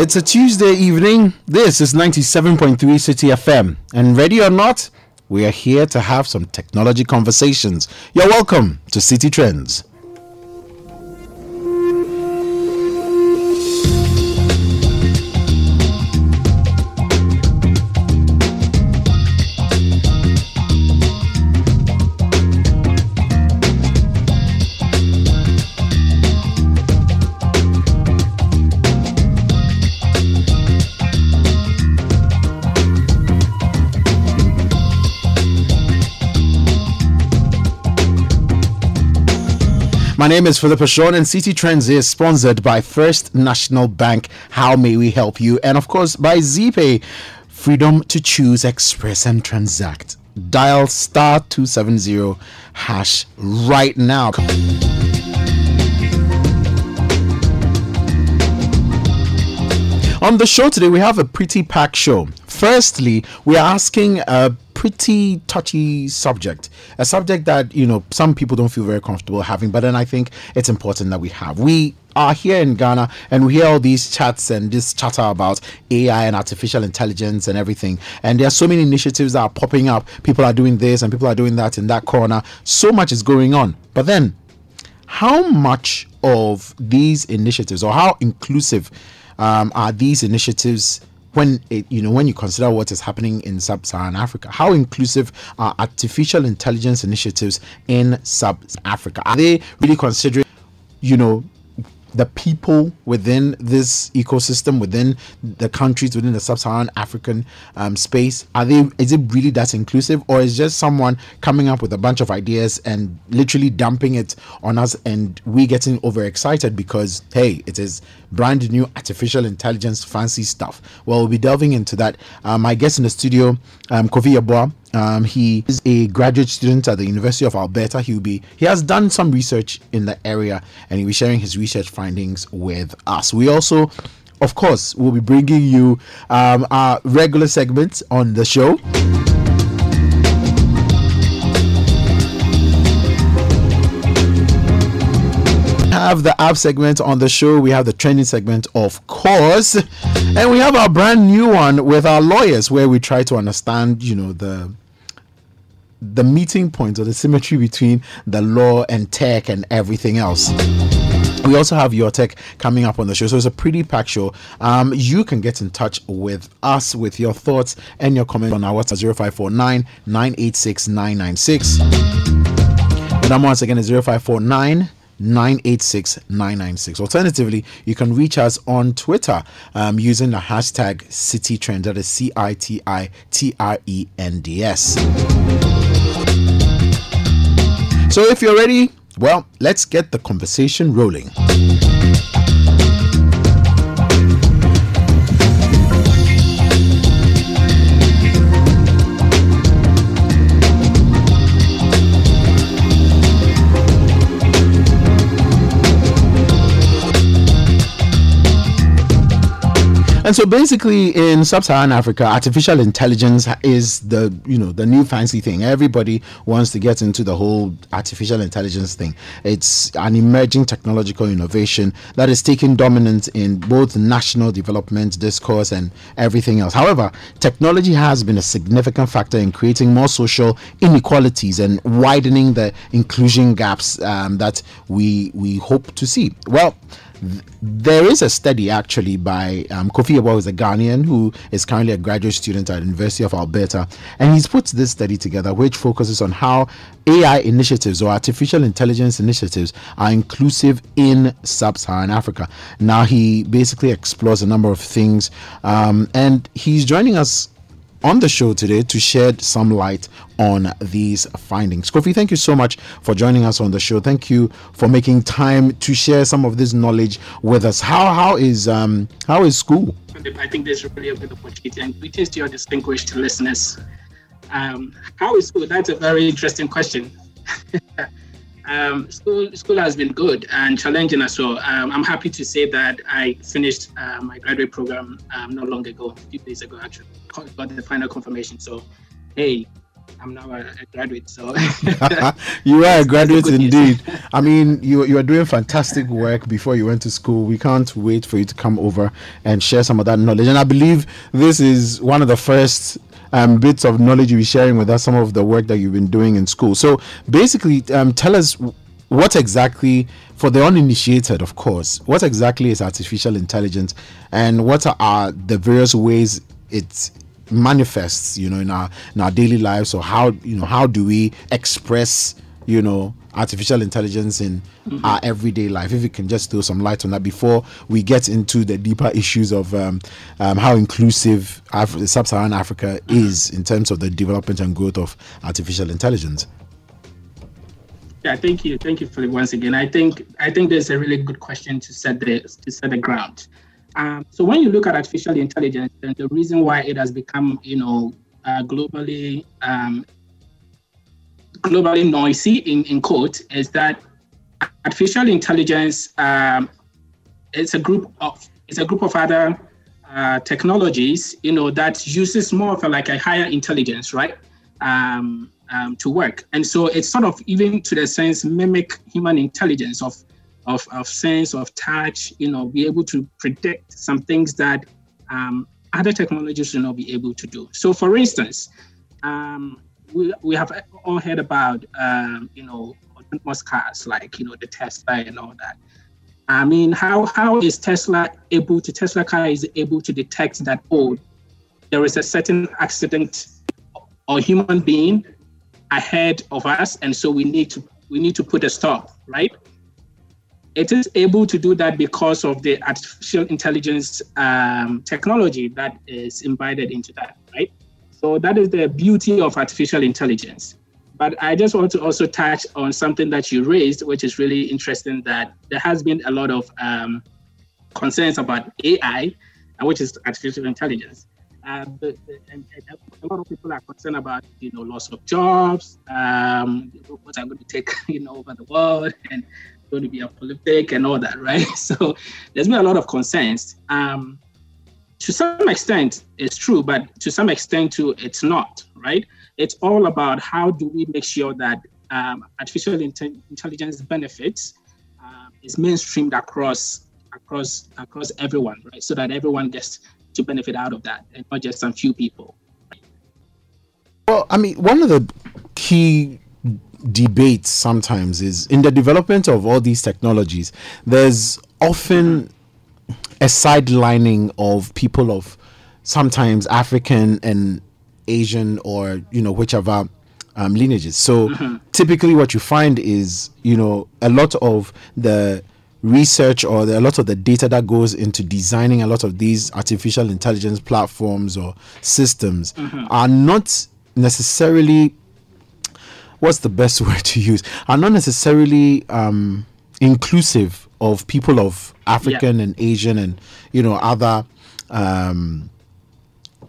It's a Tuesday evening. This is 97.3 Citi FM. And ready or not, we are here to have some technology conversations. You're welcome to Citi Trends. My name is Philip Ashon, and Citi Trends is sponsored by First National Bank. How may we help you? And of course, by Zeepay, freedom to choose, express, and transact. Dial star 270 hash right now. On the show today, we have a pretty packed show. Firstly, we are asking a pretty touchy subject, a subject that you know some people don't feel very comfortable having, but then I think it's important that we have. We are here in Ghana and we hear all these chats and this chatter about AI and artificial intelligence and everything. And there are so many initiatives that are popping up. People are doing this and people are doing that in that corner. So much is going on. But then, how much of these initiatives or how inclusive um, are these initiatives when it, you know when you consider what is happening in sub-Saharan Africa? How inclusive are artificial intelligence initiatives in sub-Africa? Are they really considering you know the people within this ecosystem, within the countries within the sub-Saharan African um, space, are they? Is it really that inclusive, or is just someone coming up with a bunch of ideas and literally dumping it on us, and we getting overexcited because hey, it is brand new artificial intelligence fancy stuff? Well, we'll be delving into that. Um, my guest in the studio, um, Kofi Yeboah, um, he is a graduate student at the University of Alberta. He'll be he has done some research in the area and he'll be sharing his research findings with us. We also, of course, will be bringing you um, our regular segments on the show. We have the app segment on the show. We have the trending segment, of course, and we have our brand new one with our lawyers, where we try to understand, you know, the the meeting point or the symmetry between the law and tech and everything else. We also have your tech coming up on the show, so it's a pretty packed show. Um, you can get in touch with us with your thoughts and your comments on our WhatsApp 0549 986 996. The number once again is 0549 986 996. Alternatively, you can reach us on Twitter um, using the hashtag Citi Trend. That is C I T I T R E N D S. So if you're ready, well, let's get the conversation rolling. And so basically in sub-Saharan Africa, artificial intelligence is the you know the new fancy thing. Everybody wants to get into the whole artificial intelligence thing. It's an emerging technological innovation that is taking dominance in both national development discourse and everything else. However, technology has been a significant factor in creating more social inequalities and widening the inclusion gaps um, that we we hope to see. Well, there is a study actually by um, Kofi Yeboah, who's a Ghanaian who is currently a graduate student at University of Alberta, and he's put this study together, which focuses on how AI initiatives or artificial intelligence initiatives are inclusive in sub-Saharan Africa. Now he basically explores a number of things, um, and he's joining us on the show today to shed some light on these findings. Kofi, thank you so much for joining us on the show. Thank you for making time to share some of this knowledge with us. How how is um how is school? I think there's really a good opportunity and greetings to your distinguished listeners. Um, how is school? That's a very interesting question. Um, school school has been good and challenging as well. Um, I'm happy to say that I finished uh, my graduate program um, not long ago, a few days ago actually. Got the final confirmation. So, hey, I'm now a, a graduate. So you are a graduate indeed. I mean, you you are doing fantastic work before you went to school. We can't wait for you to come over and share some of that knowledge. And I believe this is one of the first um, bits of knowledge you'll be sharing with us, some of the work that you've been doing in school. So basically, um, tell us what exactly, for the uninitiated, of course, what exactly is artificial intelligence and what are the various ways it manifests, you know, in our in our daily lives, or how you know how do we express, you know, artificial intelligence in mm-hmm. our everyday life. If you can just throw some light on that before we get into the deeper issues of um, um, how inclusive Af- sub-Saharan Africa is in terms of the development and growth of artificial intelligence. Yeah, thank you, thank you, Philip. Once again, I think I think there's a really good question to set the to set the ground. Um, so when you look at artificial intelligence, and the reason why it has become, you know, uh, globally um, globally noisy in, in quote is that artificial intelligence um, is a group of it's a group of other uh, technologies, you know, that uses more of a, like a higher intelligence, right, um, um, to work. And so it's sort of even to the sense mimic human intelligence of, of, of sense, of touch, you know, be able to predict some things that um, other technologies will not be able to do. So for instance, um, we, we have all heard about, um, you know, autonomous cars like, you know, the Tesla and all that. I mean, how how is Tesla able to Tesla car is able to detect that oh, there is a certain accident or human being ahead of us, and so we need to we need to put a stop, right? It is able to do that because of the artificial intelligence um, technology that is embedded into that? So that is the beauty of artificial intelligence. But I just want to also touch on something that you raised, which is really interesting that there has been a lot of um, concerns about AI, uh, which is artificial intelligence. Uh, and, and a lot of people are concerned about, you know, loss of jobs, um, robots are going to take, you know, over the world and going to be a prolific and all that, right? So there's been a lot of concerns. Um, to some extent it's true but to some extent too it's not right? It's all about how do we make sure that um, artificial inte- intelligence benefits uh, is mainstreamed across across across everyone right? So that everyone gets to benefit out of that and not just some few people. Well i mean one of the key debates sometimes is in the development of all these technologies there's often a sidelining of people of sometimes African and Asian or you know whichever um, lineages. So mm-hmm. typically, what you find is you know a lot of the research or the, a lot of the data that goes into designing a lot of these artificial intelligence platforms or systems mm-hmm. are not necessarily what's the best word to use are not necessarily um, inclusive of people of African yeah. and Asian and you know other um,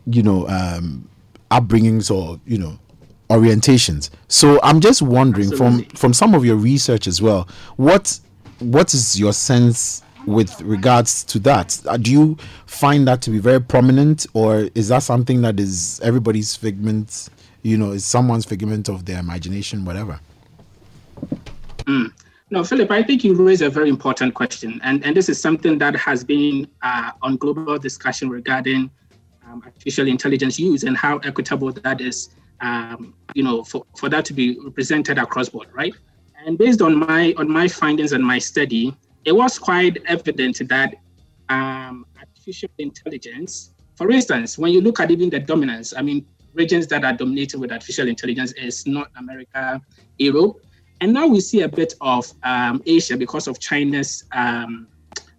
you know um, upbringings or you know orientations. So I'm just wondering Absolutely. from from some of your research as well, what what is your sense with regards to that? Uh, do you find that to be very prominent, or is that something that is everybody's figment? You know, is someone's figment of their imagination, whatever. Mm. No, Philip, I think you raise a very important question. And, and this is something that has been uh, on global discussion regarding um, artificial intelligence use and how equitable that is, um, you know, for, for that to be represented across board, right? And based on my on my findings and my study, it was quite evident that um, artificial intelligence, for instance, when you look at even the dominance, I mean, regions that are dominated with artificial intelligence is North America, Europe, and now we see a bit of um, Asia because of China's um,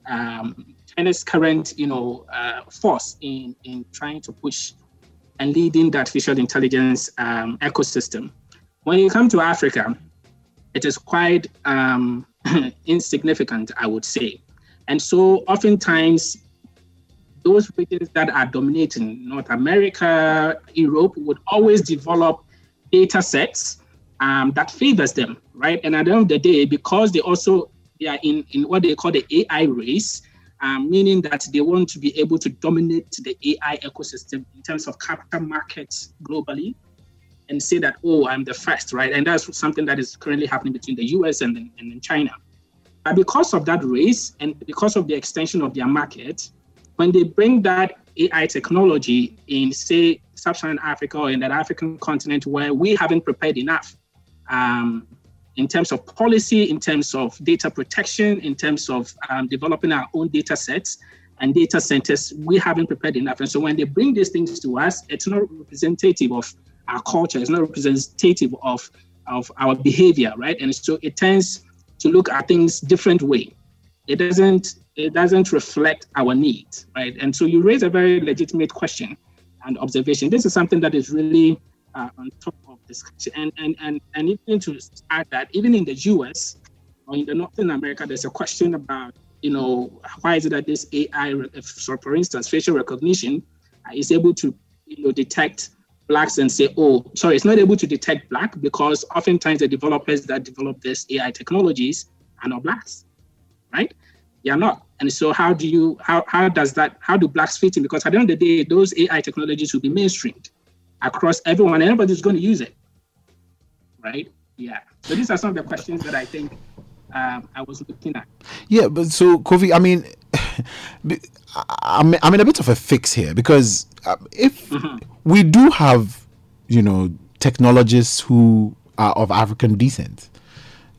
um, China's current, you know, uh, force in in trying to push and leading the artificial intelligence um, ecosystem. When you come to Africa, it is quite um, insignificant, I would say. And so, oftentimes, those regions that are dominating North America, Europe, would always develop data sets um, that favors them, right? And at the end of the day, because they also they are in, in what they call the AI race, um, meaning that they want to be able to dominate the AI ecosystem in terms of capital markets globally. and say that, oh, I'm the first, right? And that's something that is currently happening between the US and, and China. But because of that race and because of the extension of their market, when they bring that AI technology in, say, sub-Saharan Africa or in that African continent where we haven't prepared enough um, in terms of policy, in terms of data protection, in terms of um, developing our own data sets and data centers, we haven't prepared enough. And so when they bring these things to us, it's not representative of our culture, it's not representative of, of our behavior, right? And so it tends to look at things different way. It doesn't it doesn't reflect our needs, right? And so you raise a very legitimate question and observation. This is something that is really uh, on top of discussion. And and and and even to add that, even in the U.S. or in the Northern America, there's a question about you know why is it that this AI, so for instance, facial recognition uh, is able to you know detect blacks and say, oh, sorry, it's not able to detect black because oftentimes the developers that develop this AI technologies are not blacks, right? They are not. And so how do you how how does that how do blacks fit in? Because at the end of the day, those AI technologies will be mainstreamed across everyone. Everybody's going to use it, right? Yeah. So these are some of the questions that I think um, I was looking at. Yeah, but so Kofi, I mean, I'm I'm in a bit of a fix here because uh, if mm-hmm. we do have, you know, technologists who are of African descent,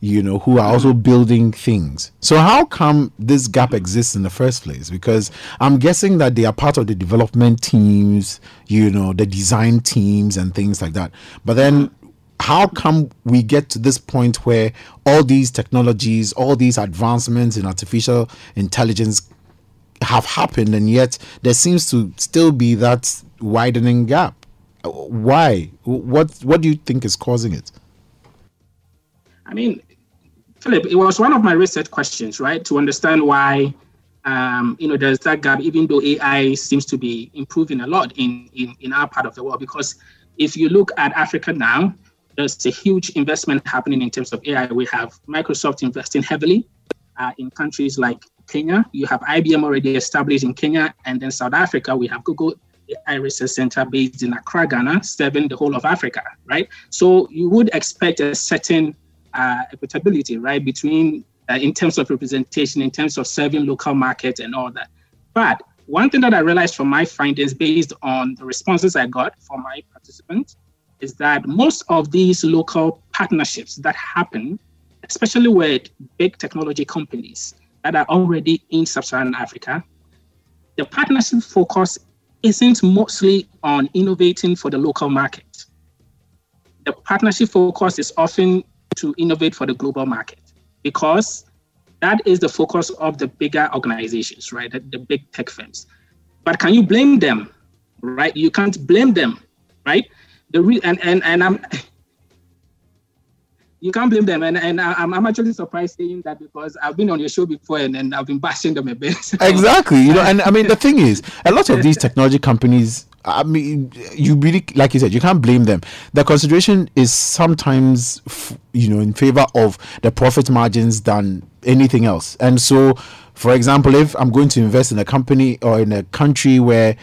you know, who are also building things. So how come this gap exists in the first place? Because I'm guessing that they are part of the development teams, you know, the design teams and things like that. But then how come we get to this point where all these technologies, all these advancements in artificial intelligence have happened and yet there seems to still be that widening gap why what what do you think is causing it i mean philip it was one of my research questions right to understand why um, you know there's that gap even though ai seems to be improving a lot in, in in our part of the world because if you look at africa now there's a huge investment happening in terms of ai we have microsoft investing heavily uh, in countries like Kenya. You have IBM already established in Kenya. And then South Africa, we have Google AI Research Center based in Accra, Ghana, serving the whole of Africa, right? So you would expect a certain uh, equitability, right, between uh, in terms of representation, in terms of serving local markets and all that. But one thing that I realized from my findings based on the responses I got from my participants is that most of these local partnerships that happen, especially with big technology companies, that are already in sub-Saharan Africa, the partnership focus isn't mostly on innovating for the local market. The partnership focus is often to innovate for the global market because that is the focus of the bigger organizations, right? The, the big tech firms. But can you blame them, right? You can't blame them, right? The re- and and and I'm you can't blame them. And, and I'm, I'm actually surprised saying that because I've been on your show before and, and I've been bashing them a bit. exactly. You know, and I mean, the thing is, a lot of these technology companies, I mean, you really, like you said, you can't blame them. The consideration is sometimes, you know, in favor of the profit margins than anything else. And so, for example, if I'm going to invest in a company or in a country where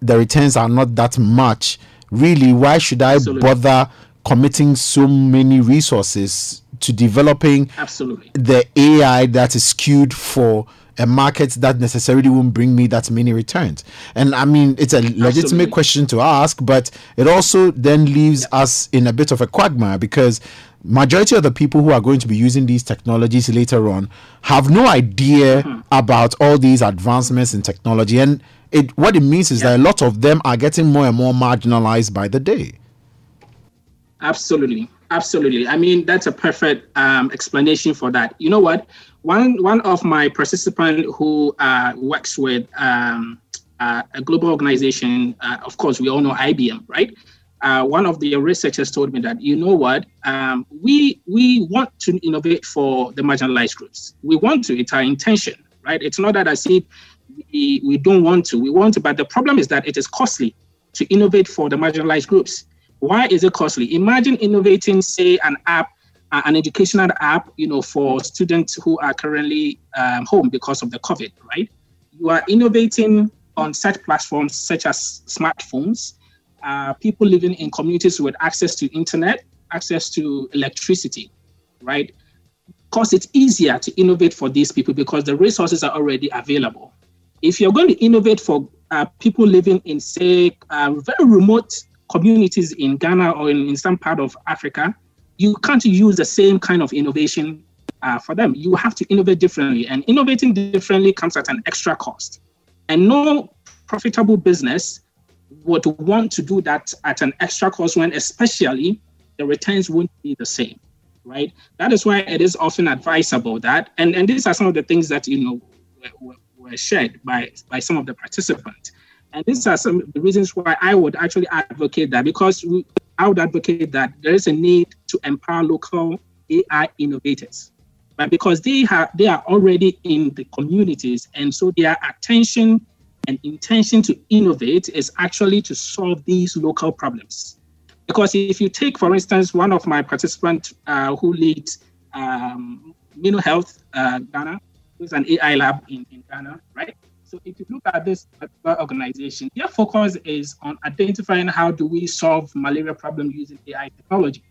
the returns are not that much, really, why should I Absolutely. bother? committing so many resources to developing absolutely the AI that is skewed for a market that necessarily won't bring me that many returns. And I mean, it's a legitimate absolutely. question to ask, but it also then leaves yeah. us in a bit of a quagmire because majority of the people who are going to be using these technologies later on have no idea mm-hmm. about all these advancements in technology and it what it means is yeah. that a lot of them are getting more and more marginalized by the day Absolutely, absolutely. I mean, that's a perfect um, explanation for that. You know what? One one of my participants who uh, works with um, uh, a global organization, uh, of course, we all know IBM, right? Uh, one of the researchers told me that you know what um, we we want to innovate for the marginalized groups. We want to. It's our intention, right? It's not that I see we, we don't want to. We want to, but the problem is that it is costly to innovate for the marginalized groups. Why is it costly? Imagine innovating, say, an app, uh, an educational app, you know, for students who are currently um, home because of the COVID, right? You are innovating on such platforms such as smartphones, uh, people living in communities with access to internet, access to electricity, right? Because it's easier to innovate for these people because the resources are already available. If you're going to innovate for uh, people living in, say, uh, very remote communities in Ghana or in, in some part of Africa, you can't use the same kind of innovation uh, for them. You have to innovate differently, and innovating differently comes at an extra cost. And no profitable business would want to do that at an extra cost when, especially, the returns won't be the same, right? That is why it is often advisable that, and, and these are some of the things that you know were, were shared by by some of the participants. And these are some of the reasons why I would actually advocate that because we, I would advocate that there is a need to empower local AI innovators, but because they have they are already in the communities, and so their attention and intention to innovate is actually to solve these local problems. Because if you take, for instance, one of my participants uh, who leads um, Health uh, Ghana, who's an AI lab in, in Ghana, right? So if you look at this organization, their focus is on identifying how do we solve malaria problem using AI technology,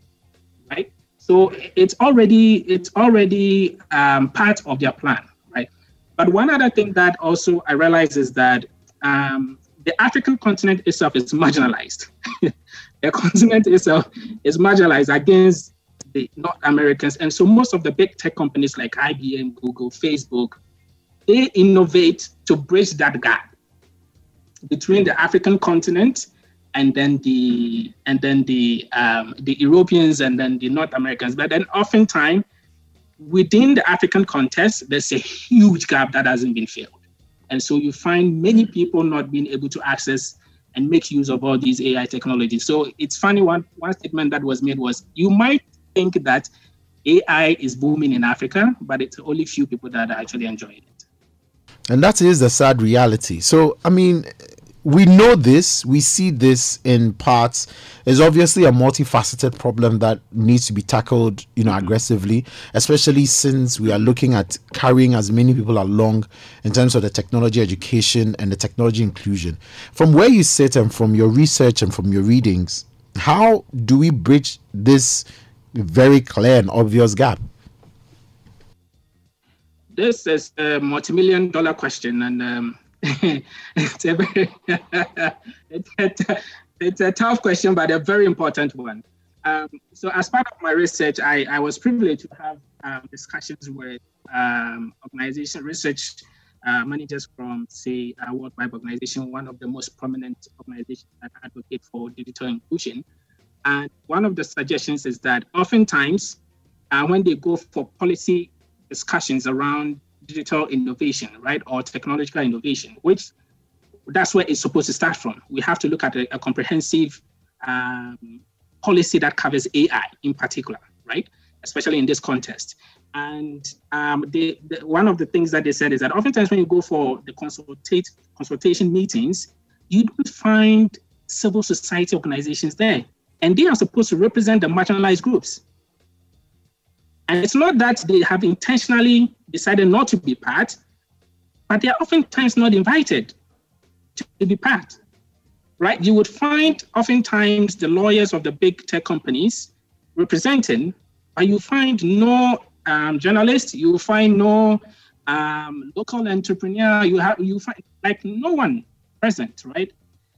right? So it's already it's already um, part of their plan, right? But one other thing that also I realize is that um, the African continent itself is marginalized. the continent itself is marginalized against the North Americans, and so most of the big tech companies like IBM, Google, Facebook, they innovate to bridge that gap between the African continent and then the and then the um, the Europeans and then the North Americans. But then oftentimes within the African context, there's a huge gap that hasn't been filled. And so you find many people not being able to access and make use of all these AI technologies. So it's funny, one, one statement that was made was you might think that AI is booming in Africa, but it's only few people that are actually enjoying it. And that is the sad reality. So, I mean, we know this, we see this in parts. It's obviously a multifaceted problem that needs to be tackled, you know, mm-hmm. aggressively, especially since we are looking at carrying as many people along in terms of the technology education and the technology inclusion. From where you sit and from your research and from your readings, how do we bridge this very clear and obvious gap? This is a multi-million dollar question, and um, it's, a very, it's, a, it's, a, tough question, but a very important one. Um, so, as part of my research, I, I was privileged to have um, discussions with um, organization research uh, managers from, say, a World Wide Organization, one of the most prominent organizations that advocate for digital inclusion. And one of the suggestions is that oftentimes, uh, when they go for policy discussions around digital innovation, right, or technological innovation, which that's where it's supposed to start from. We have to look at a, a comprehensive um, policy that covers AI in particular, right, especially in this context. And um, the, one of the things that they said is that oftentimes when you go for the consultate, consultation meetings, you don't find civil society organizations there. And they are supposed to represent the marginalized groups. And it's not that they have intentionally decided not to be part, but they are oftentimes not invited to be part. Right? You would find oftentimes the lawyers of the big tech companies representing, but you find no um, journalists, you find no um, local entrepreneur, you have you find like no one present, right?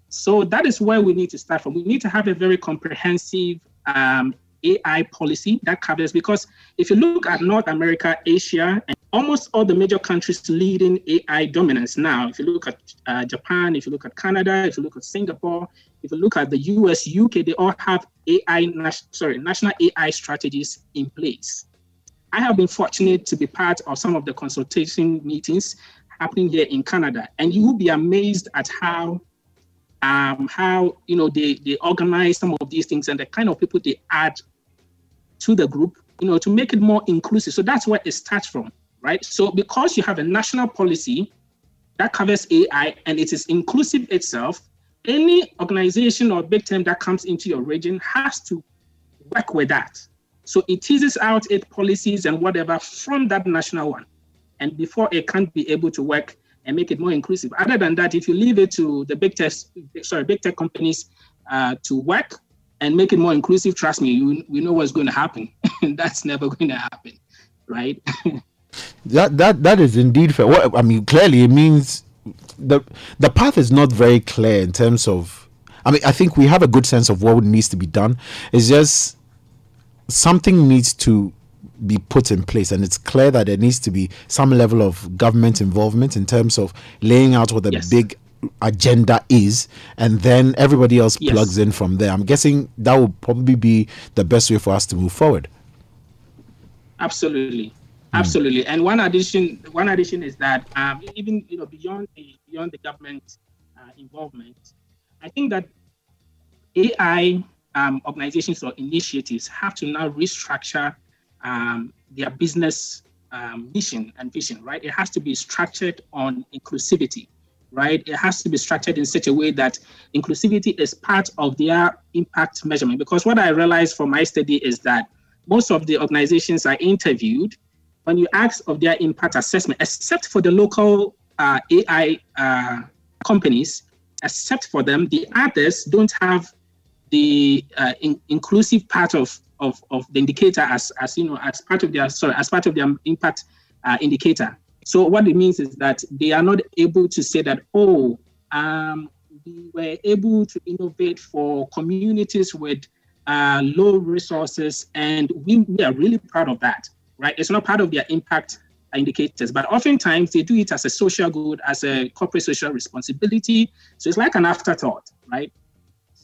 So that is where we need to start from. We need to have a very comprehensive um, AI policy that covers because if you look at North America, Asia, and almost all the major countries leading AI dominance now, if you look at uh, Japan, if you look at Canada, if you look at Singapore, if you look at the US, UK, they all have AI, sorry, national AI strategies in place. I have been fortunate to be part of some of the consultation meetings happening here in Canada, and you will be amazed at how um, how you know they they organize some of these things and the kind of people they add to the group, you know, to make it more inclusive. So that's where it starts from, right? So because you have a national policy that covers AI and it is inclusive itself, any organization or big term that comes into your region has to work with that. So it teases out its policies and whatever from that national one. And before it can't be able to work and make it more inclusive. Other than that, if you leave it to the big tech, sorry, big tech companies uh, to work and make it more inclusive, trust me, you, we know what's going to happen. That's never going to happen, right? that that that is indeed fair. I mean, clearly, it means the the path is not very clear in terms of. I mean, I think we have a good sense of what needs to be done. It's just something needs to be put in place, and it's clear that there needs to be some level of government involvement in terms of laying out what the yes. big agenda is. And then everybody else yes. plugs in from there. I'm guessing that will probably be the best way for us to move forward. Absolutely. Absolutely. And one addition one addition is that um, even you know beyond the beyond the government uh, involvement i think that ai um, organizations or initiatives have to now restructure um, their business um, mission and vision right it has to be structured on inclusivity right? It has to be structured in such a way that inclusivity is part of their impact measurement. Because what I realized from my study is that most of the organizations I interviewed, when you ask of their impact assessment, except for the local uh, AI uh, companies, except for them, the others don't have the uh, in- inclusive part of, of, of the indicator as, as you know as part of their sorry as part of their impact uh, indicator. So what it means is that they are not able to say that, oh, um, we were able to innovate for communities with uh, low resources, and we, we are really proud of that, right? It's not part of their impact indicators, but oftentimes they do it as a social good, as a corporate social responsibility. So it's like an afterthought, right?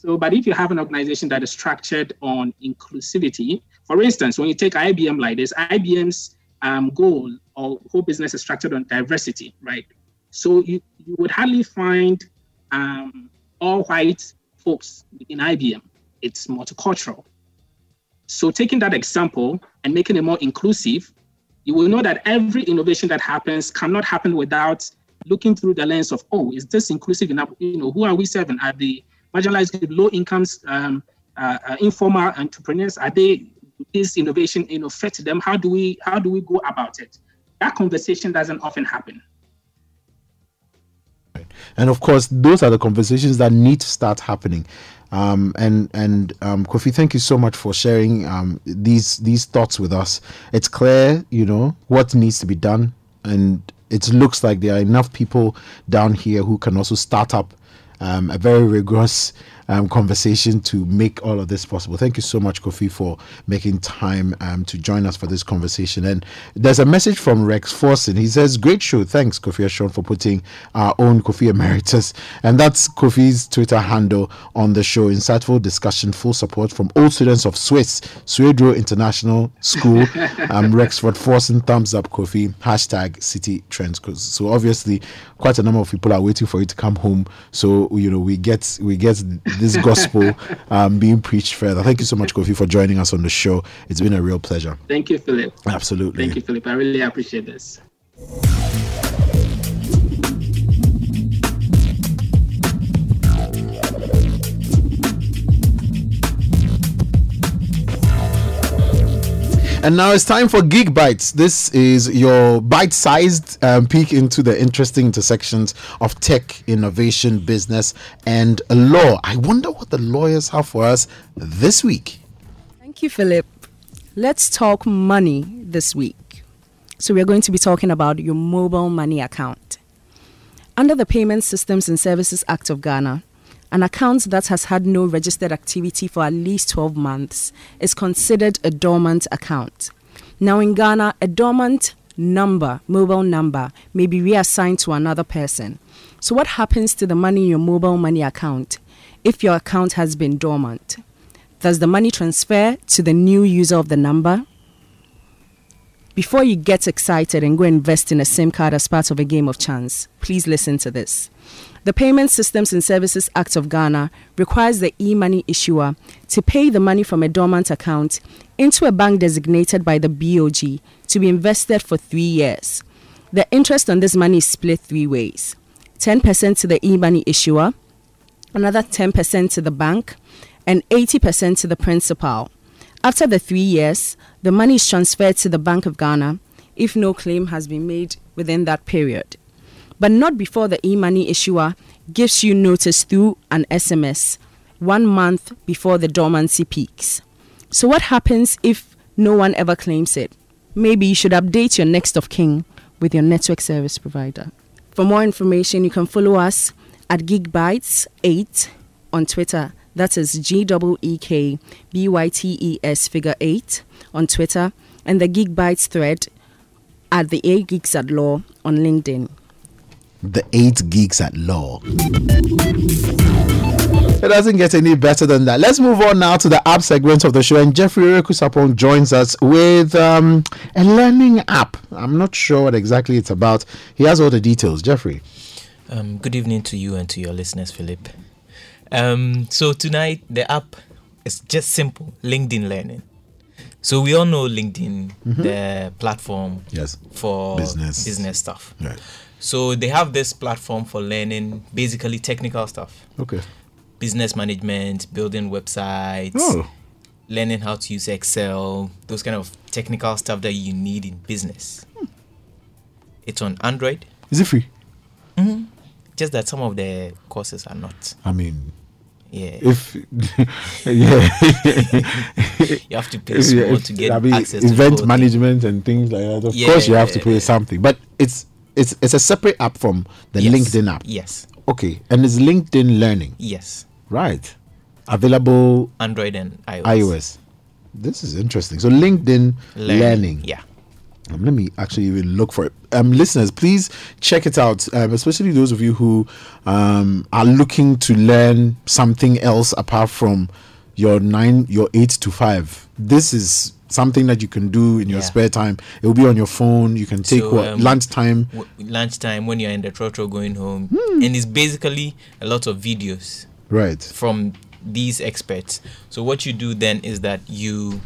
So, but if you have an organization that is structured on inclusivity, for instance, when you take IBM like this, IBM's um, goal or whole business is structured on diversity, right? So you, you would hardly find um, all white folks in IBM. It's multicultural. So taking that example and making it more inclusive, you will know that every innovation that happens cannot happen without looking through the lens of, oh, is this inclusive enough? You know, who are we serving? Are the marginalized, low incomes, um, uh, uh, informal entrepreneurs? Are they this innovation you know fit them how do we how do we go about it that conversation doesn't often happen and of course those are the conversations that need to start happening um, and and um, Kofi, thank you so much for sharing um, these these thoughts with us. It's clear, you know, what needs to be done, and it looks like there are enough people down here who can also start up um, a very rigorous um, conversation to make all of this possible. Thank you so much, Kofi, for making time um, to join us for this conversation. And there's a message from Rex Forson. He says, Great show. Thanks, Kofi Ashon, for putting our own Kofi Emeritus. And that's Kofi's Twitter handle on the show. Insightful discussion, full support from all students of Swiss, Swedro International School. um, Rexford Forson, thumbs up, Kofi. Hashtag Citi Trends. So obviously, quite a number of people are waiting for you to come home. So, you know, we get, we get this gospel um, being preached further. Thank you so much, Kofi, for joining us on the show. It's been a real pleasure. Thank you, Philip. Absolutely. Thank you, Philip. I really appreciate this. And now it's time for Geek Bytes. This is your bite sized um, peek into the interesting intersections of tech, innovation, business, and law. I wonder what the lawyers have for us this week. Thank you, Philip. Let's talk money this week. So, we're going to be talking about your mobile money account. Under the Payment Systems and Services Act of Ghana, an account that has had no registered activity for at least 12 months is considered a dormant account. Now, in Ghana, a dormant number, mobile number, may be reassigned to another person. So, what happens to the money in your mobile money account if your account has been dormant? Does the money transfer to the new user of the number? Before you get excited and go invest in a SIM card as part of a game of chance, please listen to this. The Payment Systems and Services Act of Ghana requires the e money issuer to pay the money from a dormant account into a bank designated by the BOG to be invested for three years. The interest on this money is split three ways 10% to the e money issuer, another 10% to the bank, and 80% to the principal. After the three years, the money is transferred to the Bank of Ghana if no claim has been made within that period but not before the e money issuer gives you notice through an SMS one month before the dormancy peaks. So, what happens if no one ever claims it? Maybe you should update your next of kin with your network service provider. For more information, you can follow us at GeekBytes8 on Twitter. That is G E E K B Y T E S figure 8 on Twitter and the Geekbytes thread at the 8 Geeks at Law on LinkedIn. The 8 Geeks at Law. It doesn't get any better than that. Let's move on now to the app segment of the show. And Jeffrey Rekusapong joins us with um, a learning app. I'm not sure what exactly it's about. He has all the details. Jeffrey. Um, good evening to you and to your listeners, Philip. Um, so tonight the app is just simple LinkedIn Learning. So we all know LinkedIn, mm-hmm. the platform yes. for business business stuff. Right. So they have this platform for learning basically technical stuff. Okay business management, building websites, oh. learning how to use Excel, those kind of technical stuff that you need in business. Hmm. It's on Android. Is it free? Mm-hmm. Just that some of the courses are not. I mean, yeah. If yeah, you have to pay yeah, to get I mean, access event to management and things like that. Of yeah, course, you have to pay something, but it's it's it's a separate app from the yes. LinkedIn app. Yes. Okay, and it's LinkedIn Learning. Yes. Right. Available Android and iOS. iOS. This is interesting. So LinkedIn Learning. Learning. Yeah. Um, let me actually even look for it. Um, listeners, please check it out, um, especially those of you who um, are looking to learn something else apart from your nine, your eight to five. This is something that you can do in your yeah. spare time. It will be on your phone. You can take so, what um, lunchtime. W- lunchtime when you're in the trotro going home, hmm. and it's basically a lot of videos. Right. From these experts. So what you do then is that you,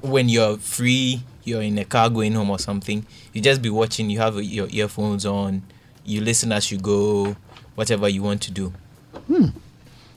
when you're free, you're in a car going home or something, you just be watching. You have your earphones on. You listen as you go. Whatever you want to do. Hmm.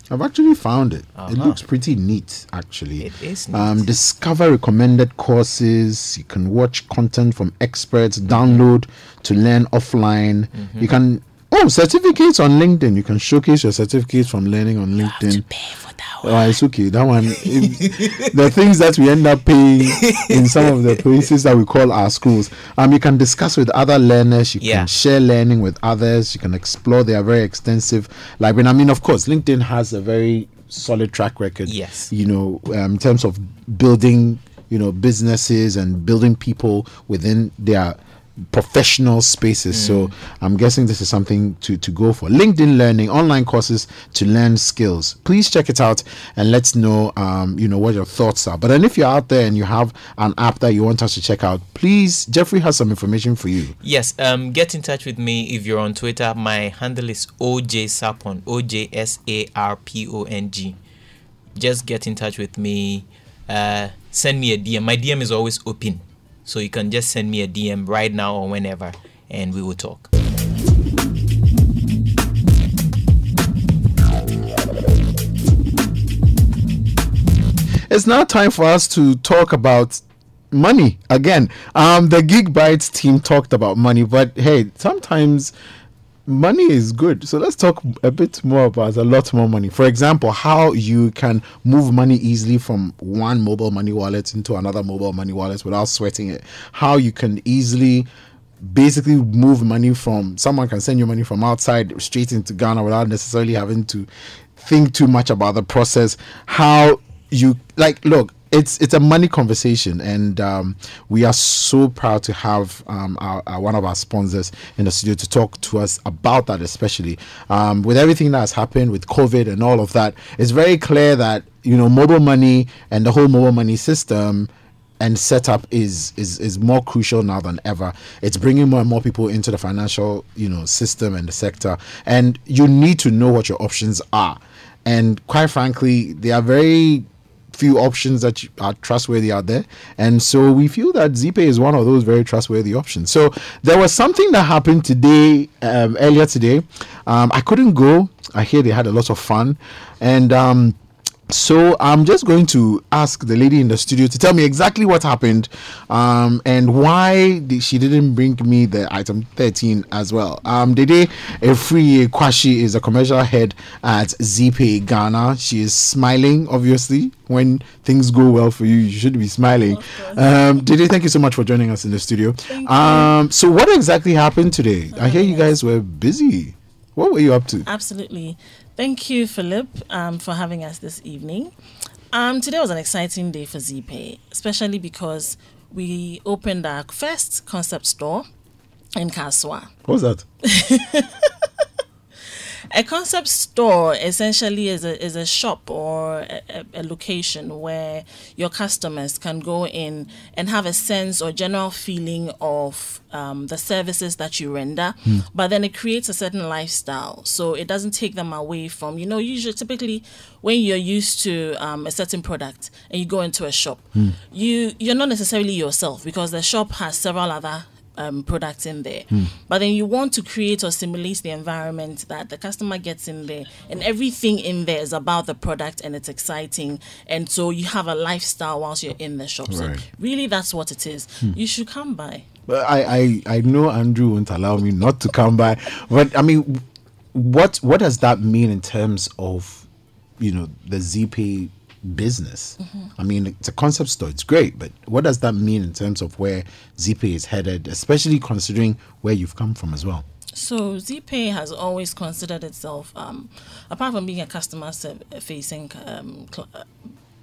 I've actually found it. Uh-huh. It looks pretty neat, actually. It is um, discover recommended courses. You can watch content from experts. Download to learn offline. Mm-hmm. You can oh certificates on LinkedIn. You can showcase your certificates from learning on LinkedIn. pay for that Oh, it's okay. That one, it, the things that we end up paying in some of the places that we call our schools. Um, you can discuss with other learners. You yeah. can share learning with others. You can explore. They are very extensive. Like when I mean, of course, LinkedIn has a very solid track record. Yes. You know, um, in terms of building, you know, businesses and building people within their professional spaces. Mm. So I'm guessing this is something to, to go for. LinkedIn Learning, online courses to learn skills. Please check it out and let's know um, you know what your thoughts are. But then if you're out there and you have an app that you want us to check out, please Jeffrey has some information for you. Yes, um get in touch with me if you're on Twitter. My handle is OJ Sarpong, O J S A R P O N G. Just get in touch with me. Uh, send me a DM. My DM is always open so you can just send me a DM right now or whenever, and we will talk. It's now time for us to talk about money again. Um, the Geekbytes team talked about money, but hey, sometimes money is good. So let's talk a bit more about a lot more money. For example, how you can move money easily from one mobile money wallet into another mobile money wallet without sweating it. How you can easily basically move money from someone can send you money from outside straight into Ghana without necessarily having to think too much about the process. How you like look it's it's a money conversation, and um, we are so proud to have um, our, our, one of our sponsors in the studio to talk to us about that, especially um, with everything that has happened with COVID and all of that. It's very clear that you know mobile money and the whole mobile money system and setup is is is more crucial now than ever. It's bringing more and more people into the financial you know system and the sector, and you need to know what your options are. And quite frankly, they are very few options that are trustworthy out there. And so we feel that Zeepay is one of those very trustworthy options. So there was something that happened today, um, earlier today. Um, I couldn't go. I hear they had a lot of fun. And um, So I'm just going to ask the lady in the studio to tell me exactly what happened um, and why did she didn't bring me the item 13 as well. Um, Dede Efri Kwashi is a commercial head at Zeepay Ghana. She is smiling, obviously. When things go well for you, you should be smiling. Um, Dede, thank you so much for joining us in the studio. Um, so, what exactly happened today? I hear you guys were busy. What were you up to? Absolutely. Thank you, Philip, um, for having us this evening. Um, today was an exciting day for Zeepay, especially because we opened our first concept store in Kasoa. What was that? A concept store essentially is a, is a shop or a, a, location where your customers can go in and have a sense or general feeling of um, the services that you render, but then it creates a certain lifestyle. So it doesn't take them away from, you know, usually typically when you're used to um, a certain product and you go into a shop, you you're not necessarily yourself because the shop has several other um, products in there. But then you want to create or simulate the environment that the customer gets in there, and everything in there is about the product and it's exciting. And so you have a lifestyle whilst you're in the shop. Right. So really, that's what it is. You should come by. But I, I, I know Andrew won't allow me not to come by. But I mean, what what does that mean in terms of, you know, the Zeepay business? I mean, it's a concept store. It's great, but what does that mean in terms of where Zeepay is headed, especially considering where you've come from as well? So Zeepay has always considered itself, um, apart from being a customer facing um, cl- uh,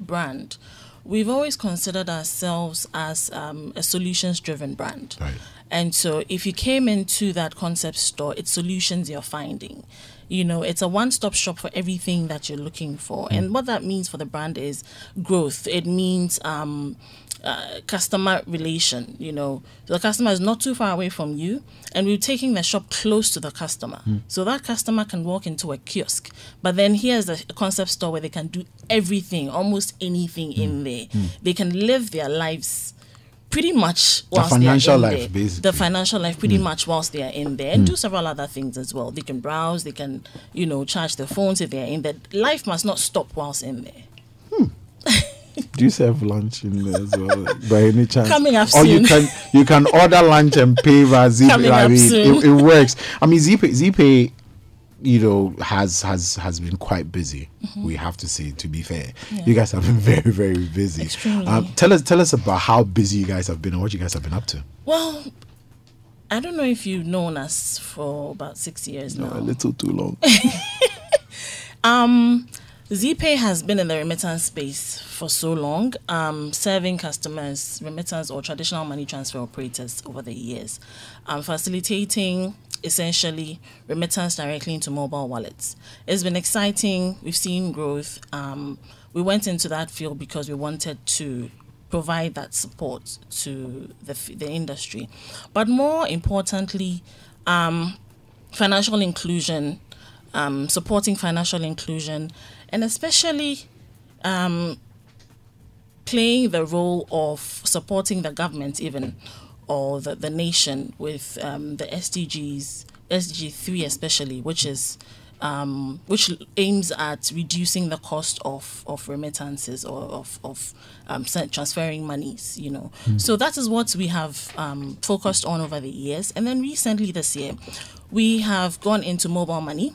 brand, we've always considered ourselves as um, a solutions driven brand. Right. And so if you came into that concept store, it's solutions you're finding. You know, it's a one stop shop for everything that you're looking for. And what that means for the brand is growth. It means um, uh, customer relation. You know, the customer is not too far away from you, and we're taking the shop close to the customer, so that customer can walk into a kiosk. But then here's a concept store where they can do everything, almost anything in there. They can live their lives pretty much whilst they are in life, there. basically. The financial life, pretty hmm. much whilst they are in there, and do several other things as well. They can browse, they can, you know, charge their phones if they are in there. Life must not stop whilst in there. Hmm. Do you serve lunch in there as well, by any chance? Coming up Or you can you can order lunch and pay via. Coming I mean, soon. It, it works. I mean, Zeepay, Zeepay, you know, has has has been quite busy. Mm-hmm. We have to say, to be fair, you guys have been very very busy. Extremely. Um, tell us tell us about how busy you guys have been and what you guys have been up to. Well, I don't know if you've known us for about six years now. A little too long. Um, Zeepay has been in the remittance space for so long, um, serving customers, remittance or traditional money transfer operators over the years, um, facilitating essentially remittance directly into mobile wallets. It's been exciting. We've seen growth. Um, we went into that field because we wanted to provide that support to the, the industry. But more importantly, um, financial inclusion, um, supporting financial inclusion, and especially um, playing the role of supporting the government, even or the, the nation, with um, the SDGs, SDG 3 especially, which is um, which aims at reducing the cost of, of remittances or of, of um, transferring monies, you know. So that is what we have um, focused on over the years. And then recently this year, we have gone into mobile money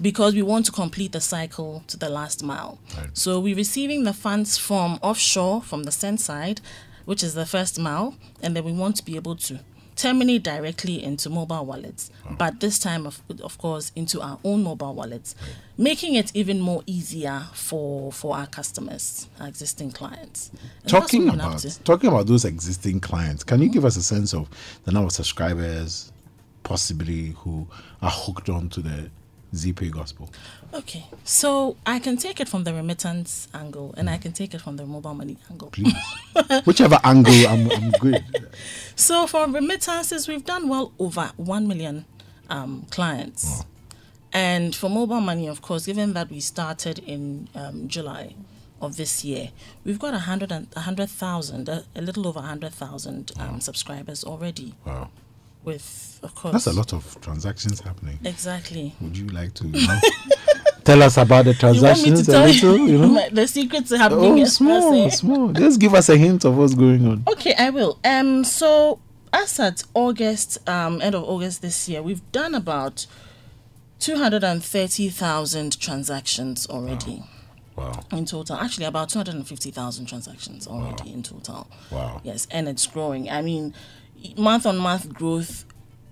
because we want to complete the cycle to the last mile. So we're receiving the funds from offshore, from the send side, which is the first mile, and then we want to be able to terminate directly into mobile wallets, but this time, of, of course, into our own mobile wallets, making it even more easier for for our customers, our existing clients. And talking we've been up about talking about those existing clients, can you mm-hmm. give us a sense of the number of subscribers, possibly who are hooked on to the Zeepay gospel? Okay, so I can take it from the remittance angle, and I can take it from the mobile money angle. Please, whichever angle, I'm, I'm good. So for remittances, we've done well over 1 million um, clients. And for mobile money, of course, given that we started in um, July of this year, we've got 100 and, 100,000, a, a little over 100,000 um, subscribers already. Wow, With, of course. that's a lot of transactions happening. Exactly. Would you like to you know, Tell us about the transactions you a little, you know. the secrets are happening. Oh, small, small. Just give us a hint of what's going on. Okay, I will. Um, so as at August, um, end of August this year, we've done about two hundred and thirty thousand transactions already. Wow. Wow. In total, actually, about 250,000 transactions already wow. in total. Wow. Yes, and it's growing. I mean, month on month growth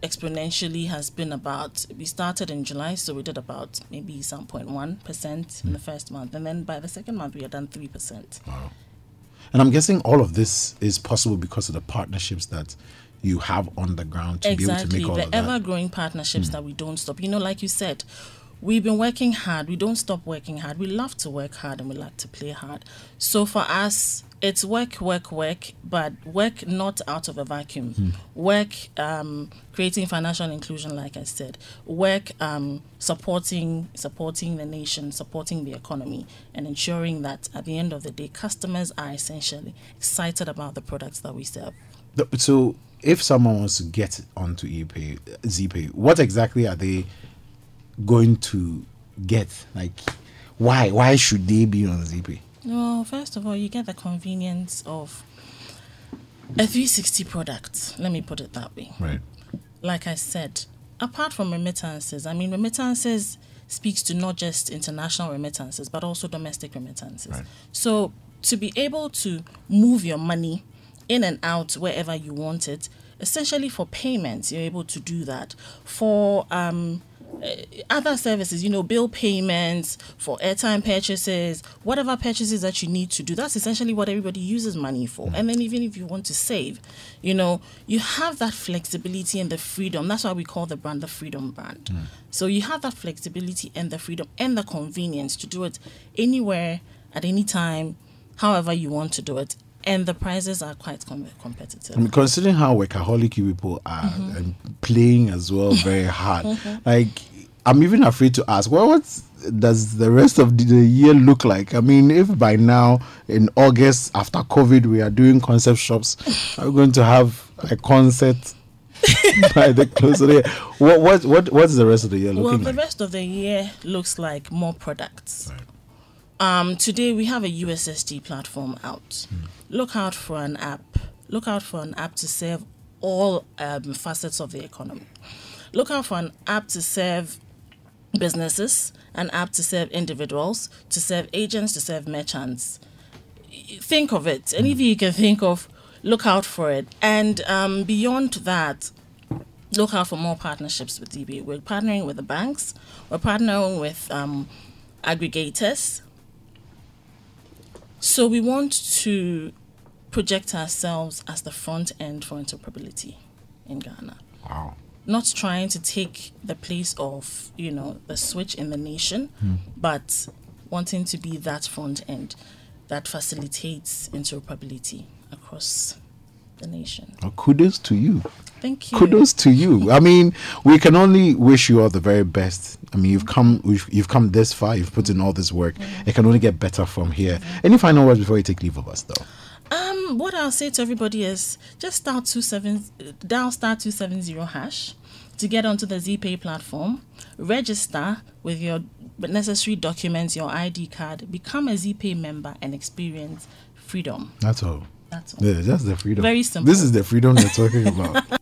exponentially has been about we started in July, so we did about maybe some 0.1 percent mm. in the first month, and then by the second month we had done three percent. Wow! And I'm guessing all of this is possible because of the partnerships that you have on the ground to exactly. be able to make all the of that. ever-growing partnerships mm. that we don't stop. You know, like you said, we've been working hard. We don't stop working hard. We love to work hard and we like to play hard. So for us, it's work, work, work, but work not out of a vacuum. Mm. Work um, creating financial inclusion, like I said. Work um, supporting supporting the nation, supporting the economy, and ensuring that at the end of the day, customers are essentially excited about the products that we serve. So, if someone wants to get onto ePay, Zeepay, what exactly are they going to get? Like, why? Why should they be on Zeepay? Well, first of all, you get the convenience of a 360 product. Let me put it that way. Right. Like I said, apart from remittances, I mean, remittances speaks to not just international remittances, but also domestic remittances. Right. So to be able to move your money in and out wherever you want it, essentially for payments, you're able to do that. For um, other services, you know, bill payments for airtime purchases, whatever purchases that you need to do. That's essentially what everybody uses money for. And then even if you want to save, you know, you have that flexibility and the freedom. That's why we call the brand the freedom brand. Mm. So you have that flexibility and the freedom and the convenience to do it anywhere at any time, however you want to do it and the prices are quite com- competitive. I mean, considering how workaholic you people are mm-hmm. and playing as well very hard, like I'm even afraid to ask, well, what does the rest of the year look like? I mean, if by now in August after COVID we are doing concept shops, are we going to have a concert by the close of the year? What what what what's the rest of the year looking like? Well, the like? rest of the year looks like more products. Right. Um, today we have a USSD platform out. Hmm. Look out for an app. Look out for an app to serve all um, facets of the economy. Look out for an app to serve businesses, an app to serve individuals, to serve agents, to serve merchants. Think of it. Anything you can think of, look out for it. And um, beyond that, look out for more partnerships with DB. We're partnering with the banks, we're partnering with um, aggregators. So we want to project ourselves as the front end for interoperability in Ghana. Wow not trying to take the place of you know the switch in the nation, mm. but wanting to be that front end that facilitates interoperability across the nation. Well, kudos to you. Thank you. Kudos to you. I mean, we can only wish you all the very best. I mean, you've come, you've come this far. You've put in all this work. Mm-hmm. It can only get better from here. Mm-hmm. Any final words before you take leave of us, though? Um, what I'll say to everybody is just start two seven dial star two seven zero hash to get onto the Zeepay platform. Register with your necessary documents, your ID card, become a Zeepay member, and experience freedom. That's all. That's all. Yeah, that's the freedom. Very simple. This is the freedom we're talking about.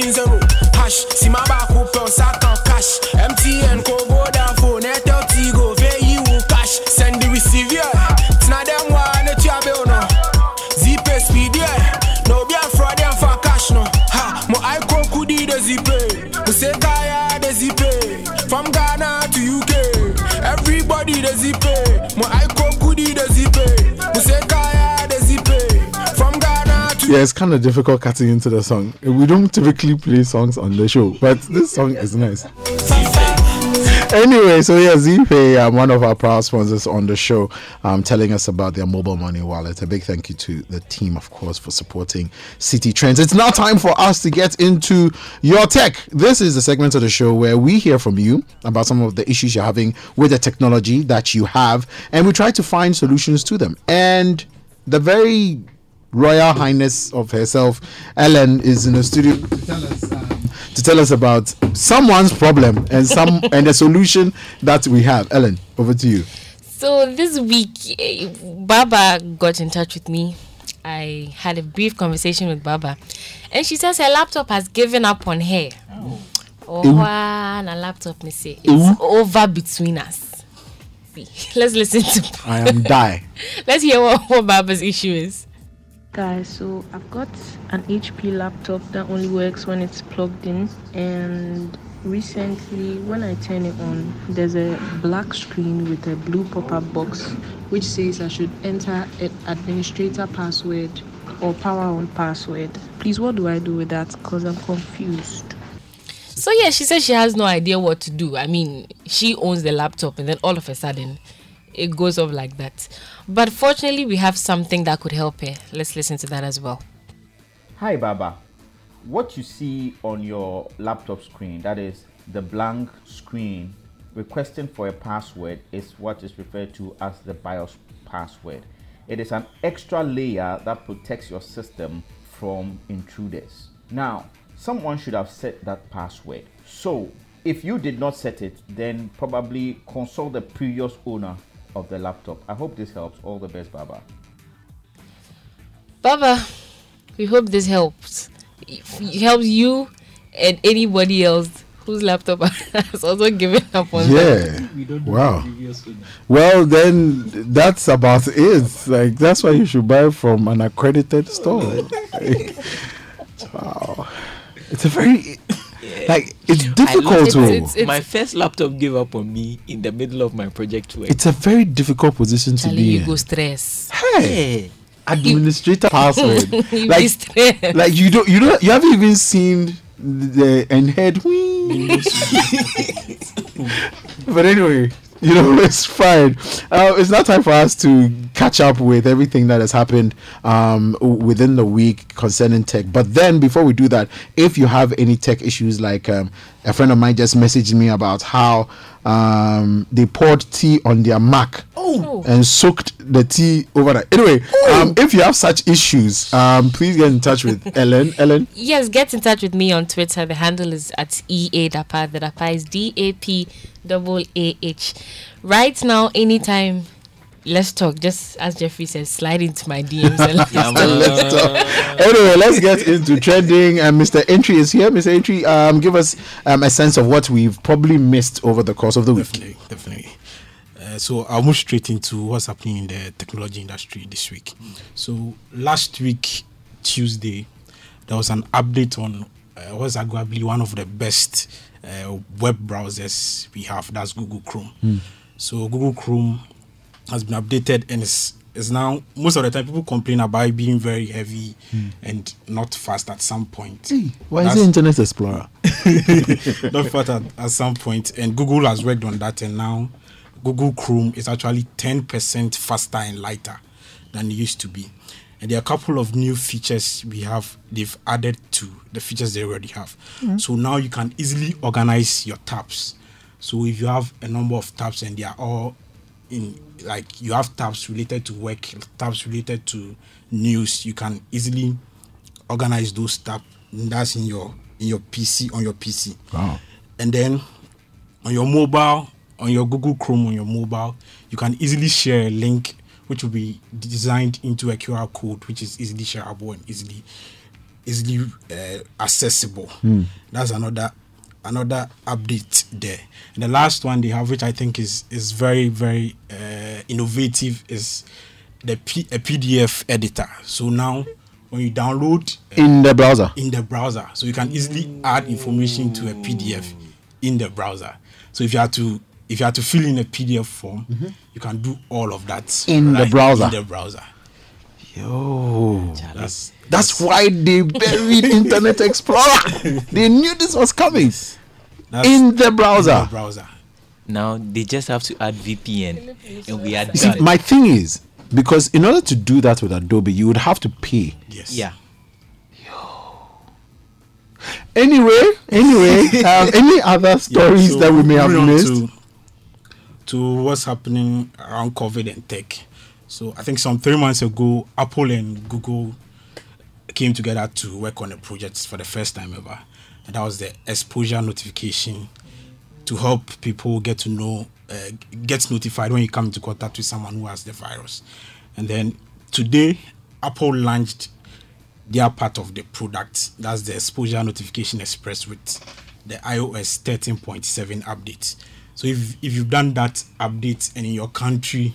seven zero. Hash. See my back open, sack on cash. MTN, Kobo, phone, Airtel, Tigo, VU, cash. Send the receive, yeah. Tina one, a chabe, no. Zip speed, yeah. No be a fraud, them for cash, no. Ha, mo I go kudi the zip. Mo say kaya the zip. From Ghana to UK. Everybody the zip. Yeah, it's kind of difficult cutting into the song. We don't typically play songs on the show, but this song is nice. Anyway, so yeah, Zeepay, um, one of our proud sponsors on the show, um, telling us about their mobile money wallet. A big thank you to the team, of course, for supporting Citi Trends. It's now time for us to get into your tech. This is the segment of the show where we hear from you about some of the issues you're having with the technology that you have, and we try to find solutions to them. And the very Royal Highness of herself, Ellen, is in the studio to tell us um, to tell us about someone's problem and some and the solution that we have. Ellen, over to you. So this week, eh, Baba got in touch with me. I had a brief conversation with Baba, and she says her laptop has given up on her. Oh, Ew. and a laptop, me say it's over between us. See, let's listen to. I am die. Let's hear what, what Baba's issue is. Guys, so I've got an HP laptop that only works when it's plugged in, and recently, when I turn it on, there's a black screen with a blue pop up box which says I should enter an administrator password or power on password. Please, what do I do with that? Because I'm confused. So yeah, she says she has no idea what to do. I mean, she owns the laptop, and then all of a sudden, it goes off like that. But fortunately, we have something that could help her. Let's listen to that as well. Hi Baba. What you see on your laptop screen, that is the blank screen requesting for a password, is what is referred to as the BIOS password. It is an extra layer that protects your system from intruders. Now, someone should have set that password. So, if you did not set it, then probably consult the previous owner of the laptop. I hope this helps. All the best, Baba. Baba, we hope this helps. It helps you and anybody else whose laptop has also given up on them. Yeah. Wow. Well, then that's about it. Like that's why you should buy from an accredited store. Like, wow. It's a very like it's difficult it. to. It's- it's- my first laptop gave up on me in the middle of my project work. It's a very difficult position to Charlie, be you in. go stress. Hey, administrator password. you be like, stressed. like you don't, you don't, you haven't even seen the and head. but anyway, you know it's fine. Uh, it's now time for us to catch up with everything that has happened um, within the week concerning tech. But then, before we do that, if you have any tech issues, like um, a friend of mine just messaged me about how um, they poured tea on their Mac and soaked the tea over that. Anyway, um, if you have such issues, um, please get in touch with Ellen. Ellen. Yes, get in touch with me on Twitter. The handle is at EA Dapaah. The Dapaah is D A P double A H. Right now, anytime, let's talk. Just as Jeffrey says, slide into my DMs. and let's Yeah, Let's talk. anyway, let's get into trending. And Mr. Entry is here. Mr. Entry, um, give us um, a sense of what we've probably missed over the course of the week. Definitely, definitely. Uh, so I'll move straight into what's happening in the technology industry this week. So last week, Tuesday, there was an update on uh, what's arguably one of the best uh, web browsers we have. That's Google Chrome. So Google Chrome has been updated and is is now most of the time people complain about it being very heavy hmm. and not fast at some point. Why is That's- it Internet Explorer? not fast at, at some point, and Google has worked on that, and now Google Chrome is actually 10% faster and lighter than it used to be. And there are a couple of new features we have they've added to the features they already have. Hmm. So now you can easily organize your tabs. So if you have a number of tabs and they are all in like you have tabs related to work, tabs related to news, you can easily organize those tabs. That's in your in your PC on your PC. Wow. And then on your mobile, on your Google Chrome on your mobile, you can easily share a link which will be designed into a QR code, which is easily shareable and easily easily uh, accessible. That's another another update there. And the last one they have, which I think is is very very uh, innovative, is the P- a PDF editor. So now when you download uh, In the browser. in the browser, so you can easily add information to a PDF in the browser. So if you have to if you have to fill in a PDF form, you can do all of that In the browser. In the browser. Yo, that's that's why they buried Internet Explorer. they knew this was coming That's in the browser. in the browser. Now they just have to add VPN, and we are See, my thing is because in order to do that with Adobe, you would have to pay. Yes. yeah. Anyway, anyway, um, any other stories so that we may have missed? To, to what's happening around COVID and tech. So I think some three months ago, Apple and Google came together to work on a project for the first time ever. And that was the exposure notification to help people get to know, uh, get notified when you come into contact with someone who has the virus. And then today, Apple launched their part of the product. That's the exposure notification express with the iOS 13.7 update. So if, if you've done that update and in your country,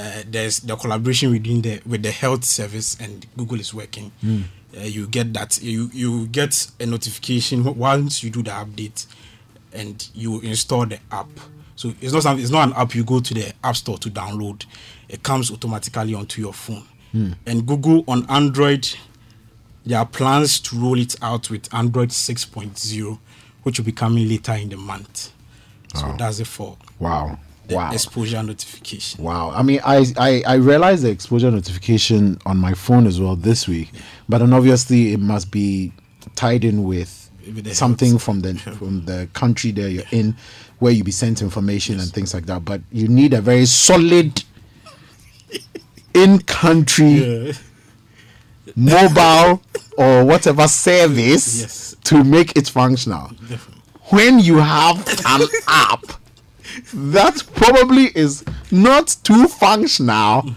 uh, there's the collaboration within the with the health service and Google is working. Mm. Uh, you get that you you get a notification once you do the update and you install the app. So it's not something, it's not an app you go to the app store to download. It comes automatically onto your phone. Hmm. And Google on Android, there are plans to roll it out with Android 6.0, which will be coming later in the month. So that's it for Wow. The Wow. exposure notification. Wow. I mean, I, I, I realized the exposure notification on my phone as well this week, but then obviously it must be tied in with something from the from the country that you're in, where you be sent information and things like that. But you need a very solid in country Yeah. mobile or whatever service Yes. to make it functional. Definitely. When you have an app that probably is not too functional,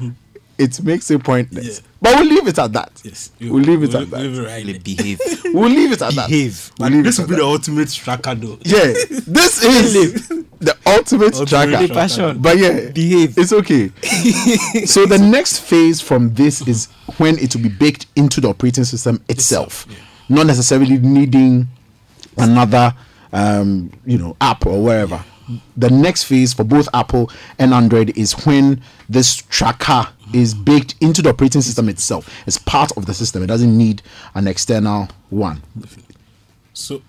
it makes it pointless. Yeah. But we'll leave it at that. Yes. We'll leave it at that. leave it right They there. behave. We'll leave it at that. Behave. We'll leave this will be that. the ultimate tracker, though. Yeah, this is the ultimate, Ultimate tracker. tracker. Passion. But yeah, Behave. It's okay. so the next phase from this is when it will be baked into the operating system itself, not necessarily needing another, um, you know, app or wherever. The next phase for both Apple and Android is when this tracker is baked into the operating system itself. It's part of the system. It doesn't need an external one. So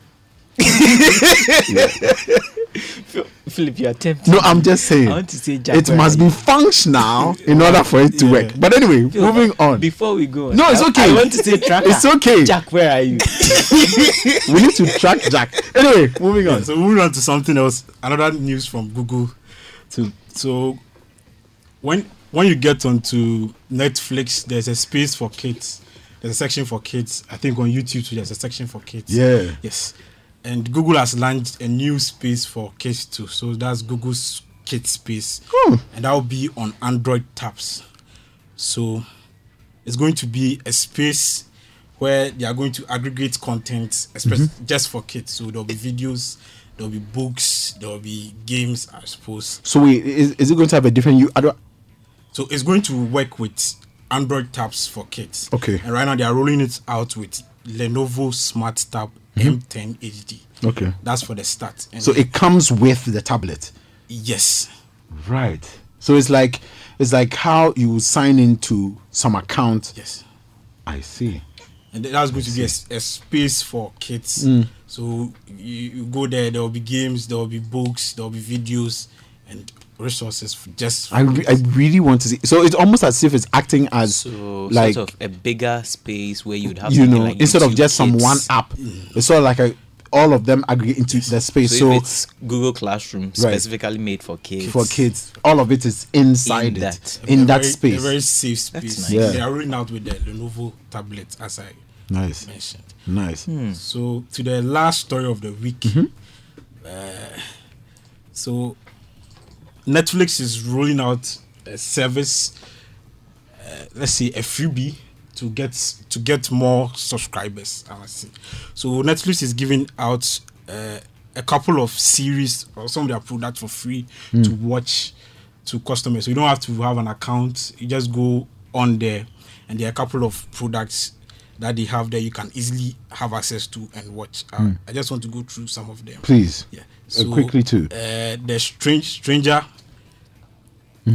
Philip, you are tempted. No, I'm just saying. I want to say Jack, it must be functional in order for it to Yeah. work. But anyway, Phil, moving on. Before we go, on, No, it's I- okay. I want to say tracker. It's okay. Jack, where are you? we need to track Jack. Anyway, moving Yeah, on. so moving on to something else. Another news from Google. To so when when you get onto Netflix, there's a space for kids. There's a section for kids. I think on YouTube too, there's a section for kids. Yeah. Yes. And Google has launched a new space for kids too. So that's Google's Kids Space. Hmm. And that will be on Android tabs. So it's going to be a space where they are going to aggregate content, especially Mm-hmm. just for kids. So there'll be videos, there'll be books, there'll be games, I suppose. So wait, is, is it going to have a different you? I don't. So it's going to work with Android tabs for kids. Okay. And right now they are rolling it out with Lenovo Smart Tab M10 HD. Okay. That's for the start. And So it comes with the tablet. yes. Right. So it's like it's like how you sign into some account. Yes. I see. and that's going to be a space for kids. Mm. So you, you go there, there will be games, there will be books, there will be videos, and resources just. I, re- I really want to see. So it's almost as if it's acting as So like sort of a bigger space where you'd have you know like instead of YouTube just some one app. It's sort of like a all of them aggregate into the space. So, So, if it's Google Classroom specifically made for kids, for kids, all of it is inside In it that. in a that very, space. A very safe space. Nice. Yeah. They are rolling out with the Lenovo tablet, as I nice, mentioned. nice. Hmm. So to the last story of the week. Mm-hmm. Uh, so Netflix is rolling out a service. Uh, let's say a freebie to get to get more subscribers. I must say. So Netflix is giving out uh, a couple of series or some of their products for free Mm. to watch to customers. So you don't have to have an account. You just go on there, and there are a couple of products that they have there you can easily have access to and watch. Uh, Mm. I just want to go through some of them. Please, Yeah. Uh, quickly too. Uh, the strange stranger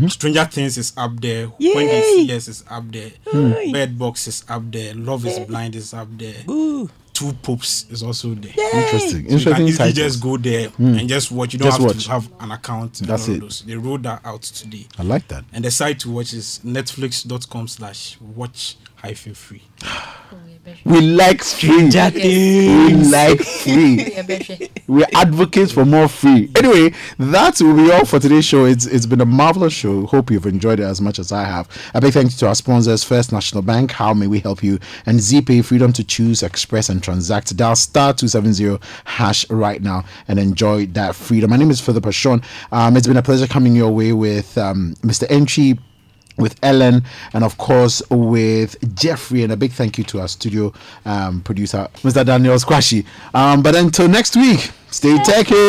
Stranger Things is up there. When Yay! They See Us is up there. Hmm. Bird Box is up there. Love is Blind is up there. Two Popes is also there. Interesting. So you can easily just go there Hmm. and just watch. You don't Just have watch. to have an account. That's it. Those. They rolled that out today. I like that. And the site to watch is netflix.com slash watch hyphen free. We like free. Stranger We Things. like free. we advocate for more free. Anyway, that will be all for today's show. It's it's been a marvelous show. Hope you've enjoyed it as much as I have. A big thank you to our sponsors, First National Bank, How May We Help You, and Zeepay, freedom to choose, express, and transact. Dial star 270 hash right now and enjoy that freedom. My name is Philip Ashon. Um, it's been a pleasure coming your way with um, Mr. Entry with Ellen and of course with Jeffrey and a big thank you to our studio um, producer Mr. Daniel Squashy. Um, but until next week, stay techy.